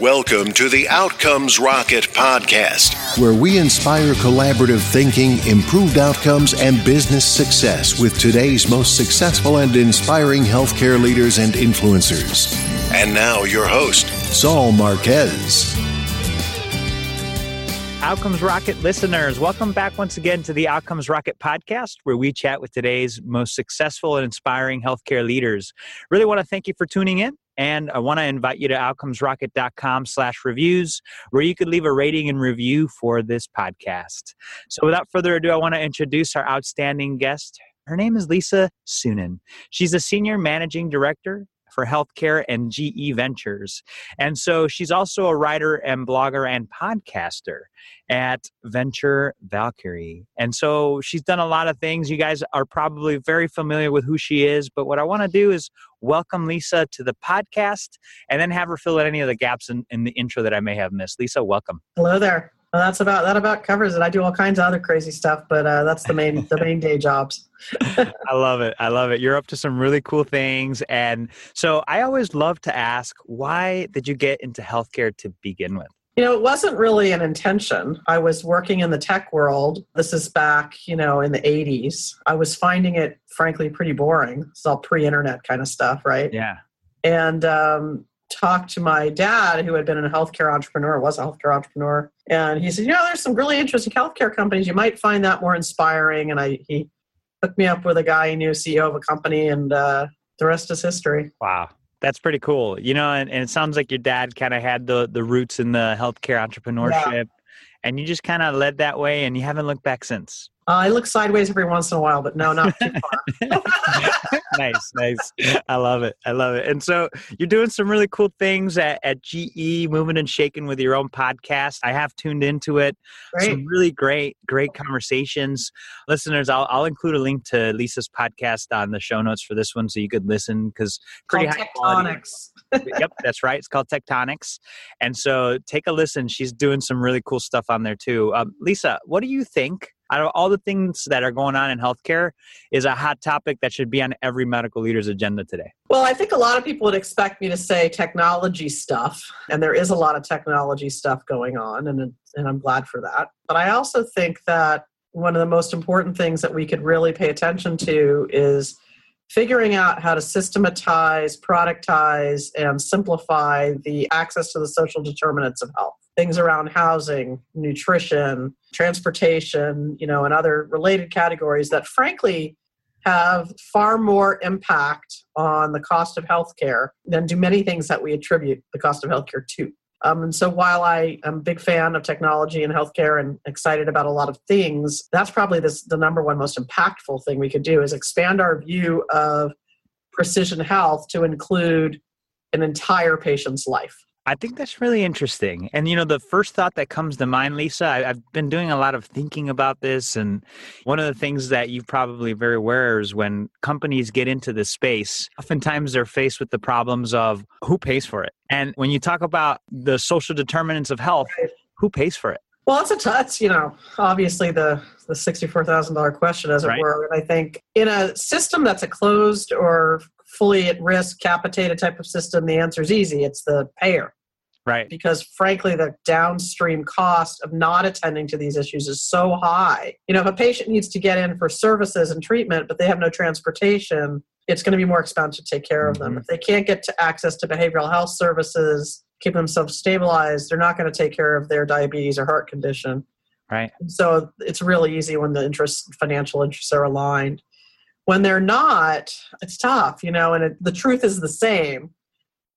Welcome to the Outcomes Rocket podcast, where we inspire collaborative thinking, improved outcomes, and business success with today's most successful and inspiring healthcare leaders and influencers. And now, your host, Saul Marquez. Outcomes Rocket listeners, welcome back once again to the Outcomes Rocket podcast, where we chat with today's most successful and inspiring healthcare leaders. Really want to thank you for tuning in. And I want to invite you to outcomesrocket.com slash reviews, where you could leave a rating and review for this podcast. So without further ado, I want to introduce our outstanding guest. Her name is Lisa Suennen. She's a senior managing director for healthcare and GE Ventures. And so she's also a writer and blogger and podcaster at Venture Valkyrie. And so she's done a lot of things. You guys are probably very familiar with who she is, but what I want to do is welcome Lisa to the podcast and then have her fill in any of the gaps in, in the intro that I may have missed. Lisa, welcome. Hello there. Well, that's about that about covers it. I do all kinds of other crazy stuff, but uh, that's the main the main day jobs. I love it. I love it. You're up to some really cool things, and so I always love to ask, why did you get into healthcare to begin with? You know, it wasn't really an intention. I was working in the tech world. This is back, you know, in the 80s. I was finding it, frankly, pretty boring. It's all pre internet kind of stuff, right? Yeah. And um, talked to my dad, who had been a healthcare entrepreneur, was a healthcare entrepreneur, and he said, "You know, there's some really interesting healthcare companies. You might find that more inspiring." And I he hooked me up with a guy he knew, CEO of a company, and uh, the rest is history. Wow. That's pretty cool. You know, and, and it sounds like your dad kind of had the, the roots in the healthcare entrepreneurship, yeah. And you just kind of led that way, and you haven't looked back since. Uh, I look sideways every once in a while, but no, not too far. nice, nice. I love it. I love it. And so you're doing some really cool things at, at GE, moving and shaking with your own podcast. I have tuned into it. Great. Some really great, great conversations. Listeners, I'll, I'll include a link to Lisa's podcast on the show notes for this one so you could listen because pretty high tectonics. yep, that's right. It's called Tech Tonics. And so take a listen. She's doing some really cool stuff on there too. Um, Lisa, what do you think out of all the things that are going on in healthcare is a hot topic that should be on every medical leader's agenda today? Well, I think a lot of people would expect me to say technology stuff, and there is a lot of technology stuff going on, and, and I'm glad for that. But I also think that one of the most important things that we could really pay attention to is figuring out how to systematize, productize, and simplify the access to the social determinants of health things around housing, nutrition, transportation, you know, and other related categories that frankly have far more impact on the cost of healthcare than do many things that we attribute the cost of healthcare to. Um, and so while I am a big fan of technology and healthcare and excited about a lot of things, that's probably this, the number one most impactful thing we could do is expand our view of precision health to include an entire patient's life. I think that's really interesting. And, you know, the first thought that comes to mind, Lisa, I, have been doing a lot of thinking about this. And one of the things that you probably very aware is when companies get into this space, oftentimes they're faced with the problems of who pays for it. And when you talk about the social determinants of health, who pays for it? Well, it's a touch, you know, obviously the the sixty four thousand dollar question, as it right. were. And I think in a system that's a closed or fully at risk capitated type of system, the answer is easy. It's the payer. Right. Because frankly, the downstream cost of not attending to these issues is so high. You know, if a patient needs to get in for services and treatment, but they have no transportation, it's going to be more expensive to take care of them. Mm-hmm. If they can't get to access to behavioral health services, keep themselves stabilized, they're not going to take care of their diabetes or heart condition. Right. So it's really easy when the interest, financial interests are aligned when they're not, it's tough, you know, and it, the truth is the same.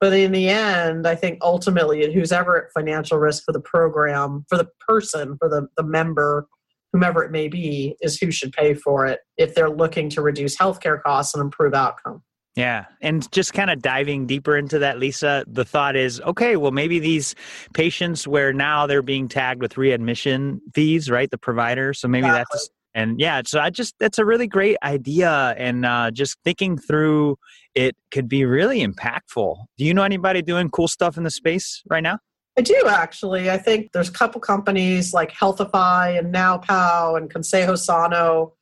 But in the end, I think ultimately, who's ever at financial risk for the program, for the person, for the, the member, whomever it may be, is who should pay for it if they're looking to reduce healthcare costs and improve outcome. Yeah. And just kind of diving deeper into that, Lisa, the thought is okay, well, maybe these patients where now they're being tagged with readmission fees, right? The provider. So maybe exactly. that's and yeah so i just that's a really great idea and uh, just thinking through it could be really impactful do you know anybody doing cool stuff in the space right now I do actually. I think there's a couple companies like Healthify and NowPow and Consejo Sano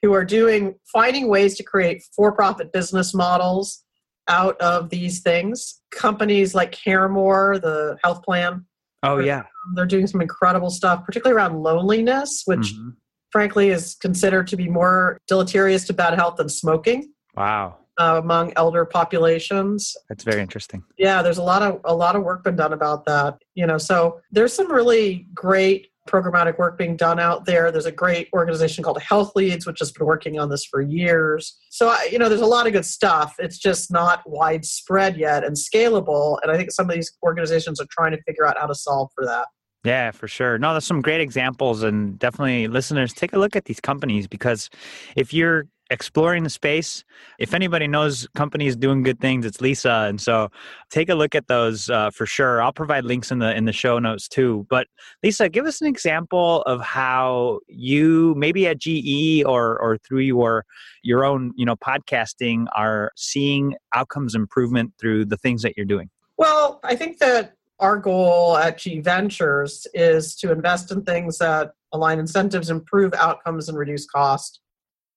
who are doing finding ways to create for-profit business models out of these things. Companies like CareMore, the health plan, Oh yeah. they're doing some incredible stuff, particularly around loneliness, which Mhm. Frankly is considered to be more deleterious to bad health than smoking Wow. uh, among elder populations. That's very interesting. Yeah, there's a lot of a lot of work been done about that. You know, so there's some really great programmatic work being done out there. There's a great organization called Health Leads, which has been working on this for years. So I- you know, there's a lot of good stuff. It's just not widespread yet and scalable. And I think some of these organizations are trying to figure out how to solve for that. Yeah, for sure. No, there's some great examples, and definitely listeners, take a look at these companies because if you're exploring the space, if anybody knows companies doing good things, it's Lisa, and so take a look at those uh, for sure. I'll provide links in the in the show notes too. But Lisa, give us an example of how you maybe at GE or or through your your own you know podcasting are seeing outcomes improvement through the things that you're doing. Well, I think that our goal at GE Ventures is to invest in things that align incentives, improve outcomes, and reduce cost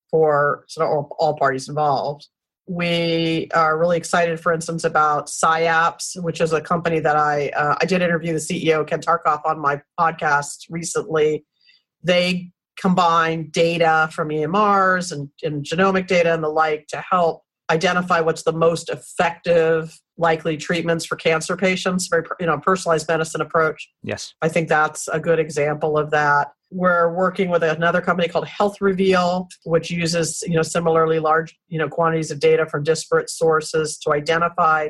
for sort of all, all parties involved. We are really excited, for instance, about Syapse, which is a company that I uh, I did interview the CEO Ken Tarkoff on my podcast recently. They combine data from EMRs and, and genomic data and the like to help identify what's the most effective likely treatments for cancer patients very you know personalized medicine approach. Yes. i think that's a good example of that. We're working with another company called HealthReveal which uses you know similarly large you know quantities of data from disparate sources to identify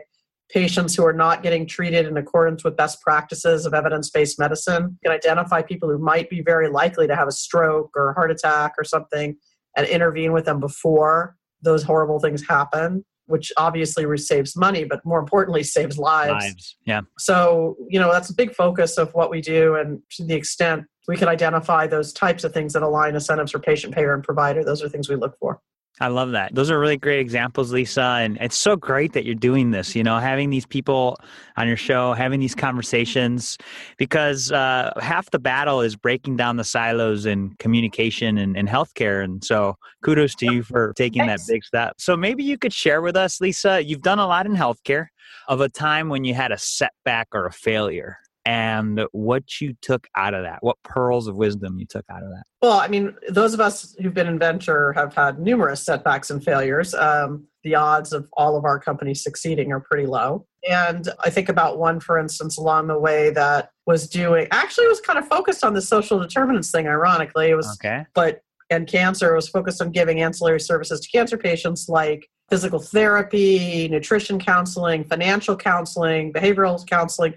patients who are not getting treated in accordance with best practices of evidence-based medicine. Can identify people who might be very likely to have a stroke or a heart attack or something and intervene with them before those horrible things happen which obviously saves money but more importantly saves lives Lives. Yeah. so, you know, that's a big focus of what we do. And to the extent we can identify those types of things that align incentives for patient, payer, and provider, those are things we look for. I love that. Those are really great examples, Lisa. And it's so great that you're doing this, you know, having these people on your show, having these conversations, because uh, half the battle is breaking down the silos in communication and, and healthcare. And so kudos to you for taking Thanks. that big step. So maybe you could share with us, Lisa, you've done a lot in healthcare of a time when you had a setback or a failure and what you took out of that, what pearls of wisdom you took out of that. Well, I mean, those of us who've been in venture have had numerous setbacks and failures. Um, the odds of all of our companies succeeding are pretty low. And I think about one, for instance, along the way that was doing, actually was kind of focused on the social determinants thing, ironically. It was Okay. but and cancer was focused on giving ancillary services to cancer patients like physical therapy, nutrition counseling, financial counseling, behavioral counseling,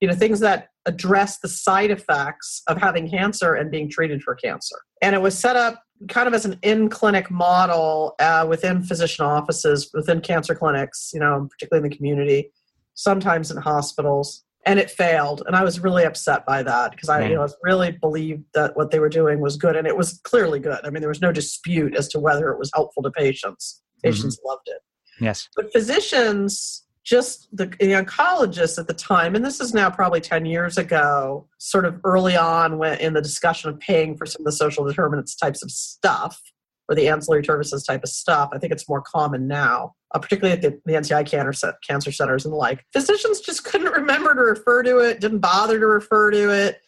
you know, things that address the side effects of having cancer and being treated for cancer. And it was set up kind of as an in-clinic model uh, within physician offices, within cancer clinics, you know, particularly in the community, sometimes in hospitals. And it failed, and I was really upset by that because I, you know, really believed that what they were doing was good, and it was clearly good. I mean, there was no dispute as to whether it was helpful to patients. Patients loved it Yes. but physicians just the, the oncologists at the time and this is now probably 10 years ago sort of early on when in the discussion of paying for some of the social determinants types of stuff or the ancillary services type of stuff i think it's more common now uh, particularly at the, the nci cancer, cancer centers and the like. Physicians just couldn't remember to refer to it didn't bother to refer to it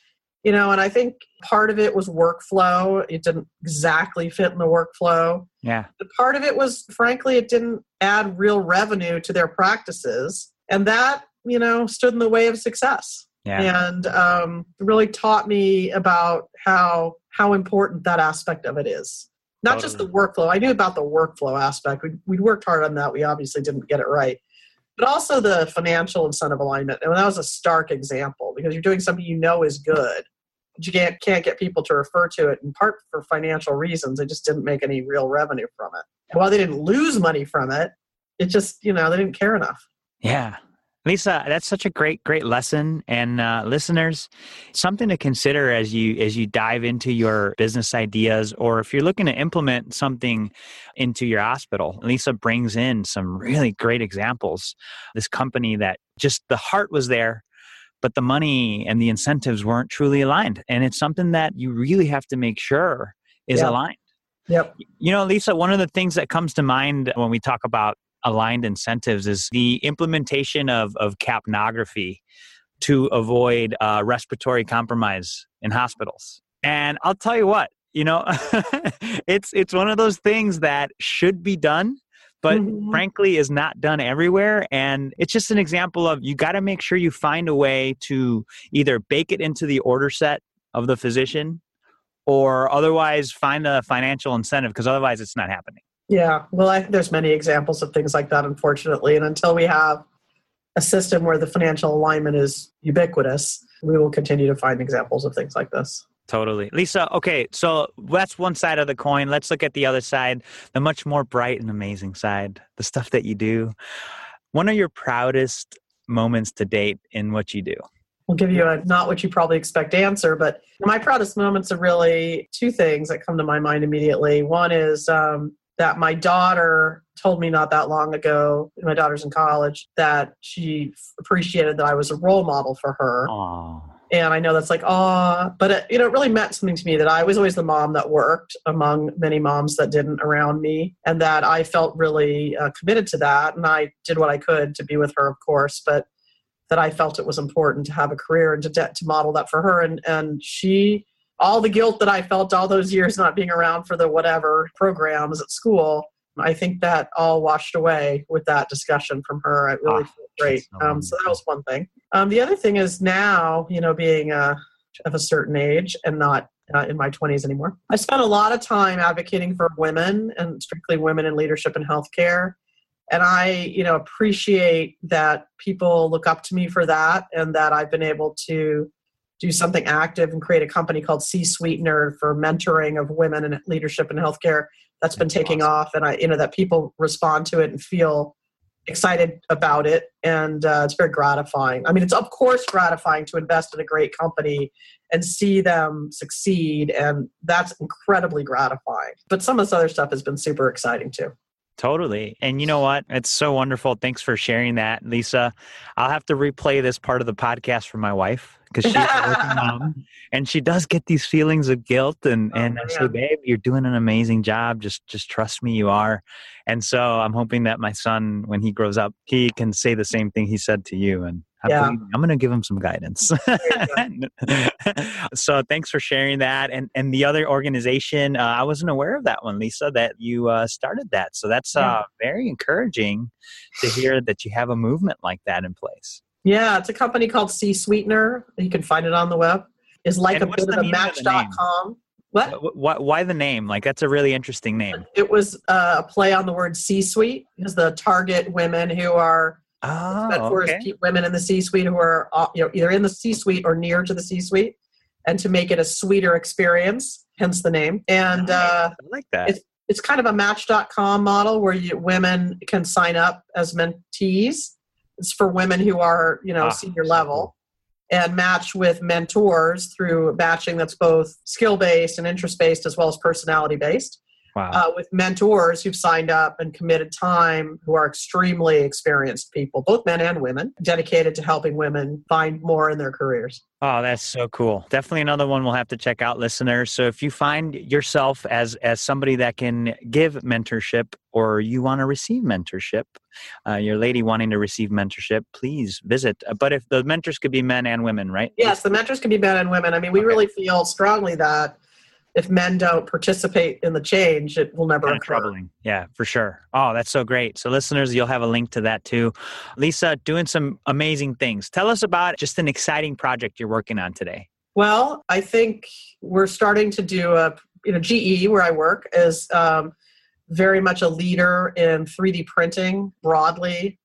you know and i think part of it was workflow. It didn't exactly fit in the workflow. Yeah. but part of it was frankly it didn't add real revenue to their practices and that you know stood in the way of success. Yeah. and um, really taught me about how how important that aspect of it is. Not just the workflow i knew about the workflow aspect. We, we worked hard on that. We obviously didn't get it right. But also the financial incentive alignment and that was a stark example because you're doing something you know is good you can't, can't get people to refer to it in part for financial reasons they just didn't make any real revenue from it while they didn't lose money from it it just you know they didn't care enough Yeah. Lisa, that's such a great, great lesson. And uh, listeners, something to consider as you as you dive into your business ideas, or if you're looking to implement something into your hospital. Lisa brings in some really great examples. This company that just the heart was there, but the money and the incentives weren't truly aligned. And it's something that you really have to make sure is Yeah. aligned. yep You know, Lisa, one of the things that comes to mind when we talk about aligned incentives is the implementation of, of capnography to avoid uh, respiratory compromise in hospitals. And I'll tell you what, you know, it's it's one of those things that should be done, but mm-hmm. frankly is not done everywhere. And it's just an example of you got to make sure you find a way to either bake it into the order set of the physician or otherwise find a financial incentive because otherwise it's not happening. Yeah, well, I, there's many examples of things like that, unfortunately. And until we have a system where the financial alignment is ubiquitous, we will continue to find examples of things like this. Totally. Lisa, okay, so that's one side of the coin. Let's look at the other side, the much more bright and amazing side, the stuff that you do. One of your proudest moments to date in what you do? I'll give you a not what you probably expect answer, but my proudest moments are really two things that come to my mind immediately. One is um, that my daughter told me not that long ago, my daughter's in college, that she appreciated that I was a role model for her. Aww. And I know that's like, oh, but it, you know, it really meant something to me that I was always the mom that worked among many moms that didn't around me, and that I felt really uh, committed to that. And I did what I could to be with her, of course, but that I felt it was important to have a career and to, to model that for her. And, and she, all the guilt that I felt all those years not being around for the whatever programs at school, I think that all washed away with that discussion from her. It really ah, felt great. Um, so that was one thing. Um, the other thing is now, you know, being uh, of a certain age and not uh, in my 20s anymore, I spent a lot of time advocating for women and strictly women in leadership and healthcare. And I, you know, appreciate that people look up to me for that and that I've been able to do something active and create a company called CSweetener for mentoring of women in leadership and healthcare that's been taking awesome. off and i you know that people respond to it and feel excited about it and uh, it's very gratifying. I mean it's of course gratifying to invest in a great company and see them succeed and that's incredibly gratifying. But some of this other stuff has been super exciting too Totally. And you know what? It's so wonderful. Thanks for sharing that, Lisa. I'll have to replay this part of the podcast for my wife because she's a working mom and she does get these feelings of guilt and, oh, and I say, babe, you're doing an amazing job. Just just trust me, you are. And so I'm hoping that my son, when he grows up, he can say the same thing he said to you. And yeah. I'm going to give him some guidance. so thanks for sharing that. And and the other organization, uh, I wasn't aware of that one, Lisa, that you uh, started that. So that's uh, very encouraging to hear that you have a movement like that in place. Yeah, it's a company called CSweetener. You can find it on the web. Is like and a bit of a match.com. What? what? Why the name? Like that's a really interesting name. It was uh, a play on the word C-suite because the target women who are Oh, okay. women in the C-suite who are uh, you know either in the C-suite or near to the C-suite, and to make it a sweeter experience, hence the name. And uh, I like that. It's, it's kind of a Match.com model where you, women can sign up as mentees. It's for women who are you know ah, senior level, and match with mentors through matching that's both skill based and interest based as well as personality based wow. uh, with mentors who've signed up and committed time who are extremely experienced people, both men and women, dedicated to helping women find more in their careers. Oh, that's so cool. Definitely another one we'll have to check out listeners. So if you find yourself as as somebody that can give mentorship or you want to receive mentorship, uh, your lady wanting to receive mentorship, please visit. Uh, but if the mentors could be men and women, right? Yes, the mentors could be men and women. I mean, we okay. really feel strongly that if men don't participate in the change, it will never kind occur. Troubling. Yeah, for sure. Oh, that's so great. So, listeners, you'll have a link to that too. Lisa, doing some amazing things. Tell us about just an exciting project you're working on today. Well, I think we're starting to do a, you know, GE, where I work, is um, very much a leader in 3D printing broadly.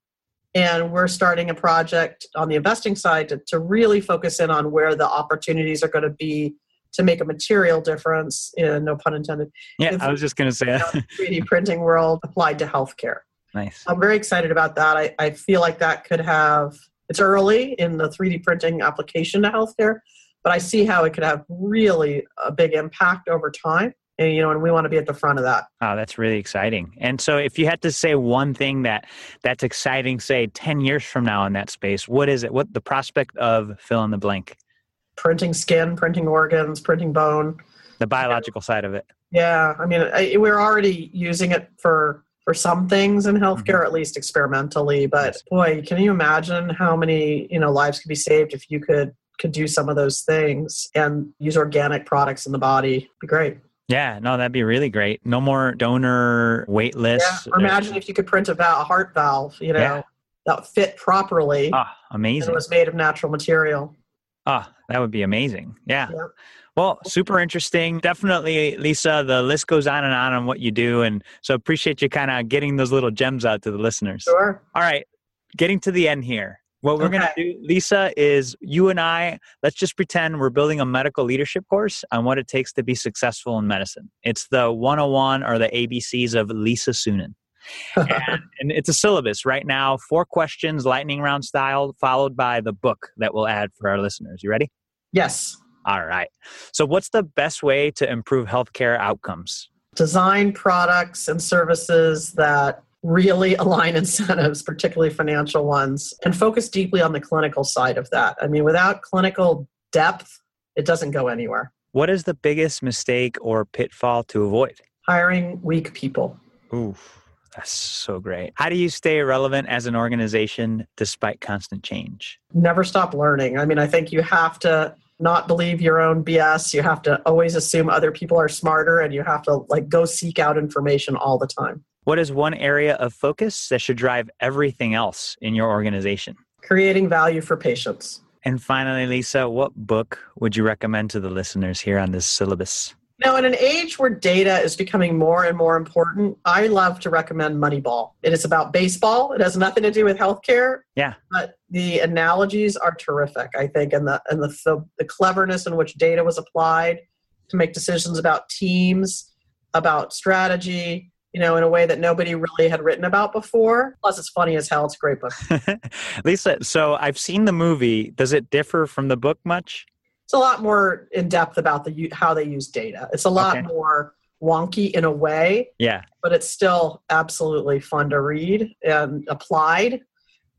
And we're starting a project on the investing side to, to really focus in on where the opportunities are going to be to make a material difference in no pun intended. Yeah, I was just going to say that. 3D printing world applied to healthcare. Nice. I'm very excited about that. I, I feel like that could have it's early in the 3D printing application to healthcare, but I see how it could have really a big impact over time. And you know, and we want to be at the front of that. Oh, that's really exciting. And so if you had to say one thing that that's exciting, say 10 years from now in that space, what is it? What the prospect of fill in the blank? Printing skin, printing organs, printing bone. The biological side of it. Yeah, I mean, I, we're already using it for for some things in healthcare, Mhm. at least experimentally. But Yes. boy, can you imagine how many you know lives could be saved if you could could do some of those things and use organic products in the body? Be great. Yeah, no, that'd be really great. No more donor wait Yeah. lists. Or imagine if you could print a, a heart valve, you know, Yeah. that fit properly Ah, and amazing. it was made of natural material. Ah, that would be amazing. Yeah. Yeah. Well, super interesting. Definitely, Lisa, the list goes on and on on what you do. And so appreciate you kind of getting those little gems out to the listeners. Sure. All right. Getting to the end here. What we're going to do, Lisa, is you and I, let's just pretend we're building a medical leadership course on what it takes to be successful in medicine. It's the 101 or the ABCs of Lisa Suennen. And, and it's a syllabus right now, four questions, lightning round style, followed by the book that we'll add for our listeners. You ready? yes. All right. So, what's the best way to improve healthcare outcomes? Design products and services that really align incentives, particularly financial ones, and focus deeply on the clinical side of that. I mean, without clinical depth, it doesn't go anywhere. What is the biggest mistake or pitfall to avoid? Hiring weak people. Oof, that's so great. How do you stay relevant as an organization despite constant change? Never stop learning. I mean, I think you have to not believe your own BS. You have to always assume other people are smarter and you have to like go seek out information all the time. What is one area of focus that should drive everything else in your organization? Creating value for patients. And finally, Lisa, what book would you recommend to the listeners here on this syllabus? Now, in an age where data is becoming more and more important, I love to recommend Moneyball. It is about baseball. It has nothing to do with healthcare. Yeah. But the analogies are terrific, I think, and the and the the, the cleverness in which data was applied to make decisions about teams, about strategy, you know, in a way that nobody really had written about before. Plus, it's funny as hell. It's a great book. Lisa, so I've seen the movie. Does it differ from the book much? It's a lot more in depth about the how they use data. It's a lot Okay. more wonky in a way, Yeah. but it's still absolutely fun to read and applied.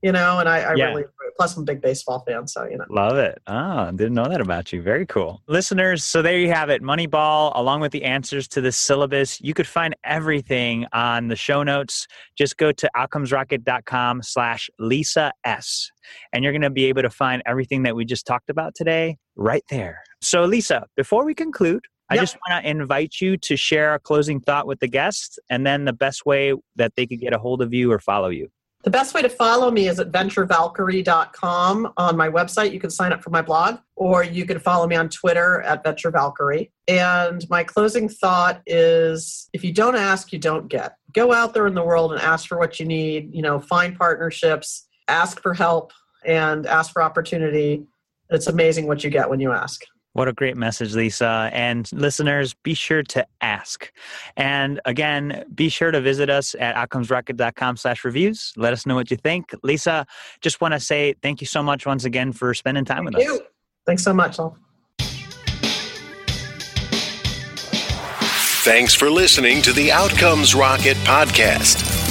You know, and I, I Yeah. really plus I'm a big baseball fan, so you know. Love it. Oh, didn't know that about you. Very cool. Listeners, so there you have it. Moneyball, along with the answers to the syllabus. You could find everything on the show notes. Just go to outcomesrocket.com slash Lisa S. And you're going to be able to find everything that we just talked about today right there. So, Lisa, before we conclude, I Yep. just want to invite you to share a closing thought with the guests and then the best way that they could get a hold of you or follow you. The best way to follow me is at venturevalkyrie.com on my website. You can sign up for my blog, or you can follow me on Twitter at venturevalkyrie. And my closing thought is if you don't ask, you don't get. Go out there in the world and ask for what you need, you know, find partnerships, ask for help, and ask for opportunity. It's amazing what you get when you ask. What a great message, Lisa. And listeners, be sure to ask. And again, be sure to visit us at outcomesrocket.com slash reviews. Let us know what you think. Lisa, just want to say thank you so much once again for spending time Thank with you. us. Thanks so much. I'll- Thanks for listening to the Outcomes Rocket podcast.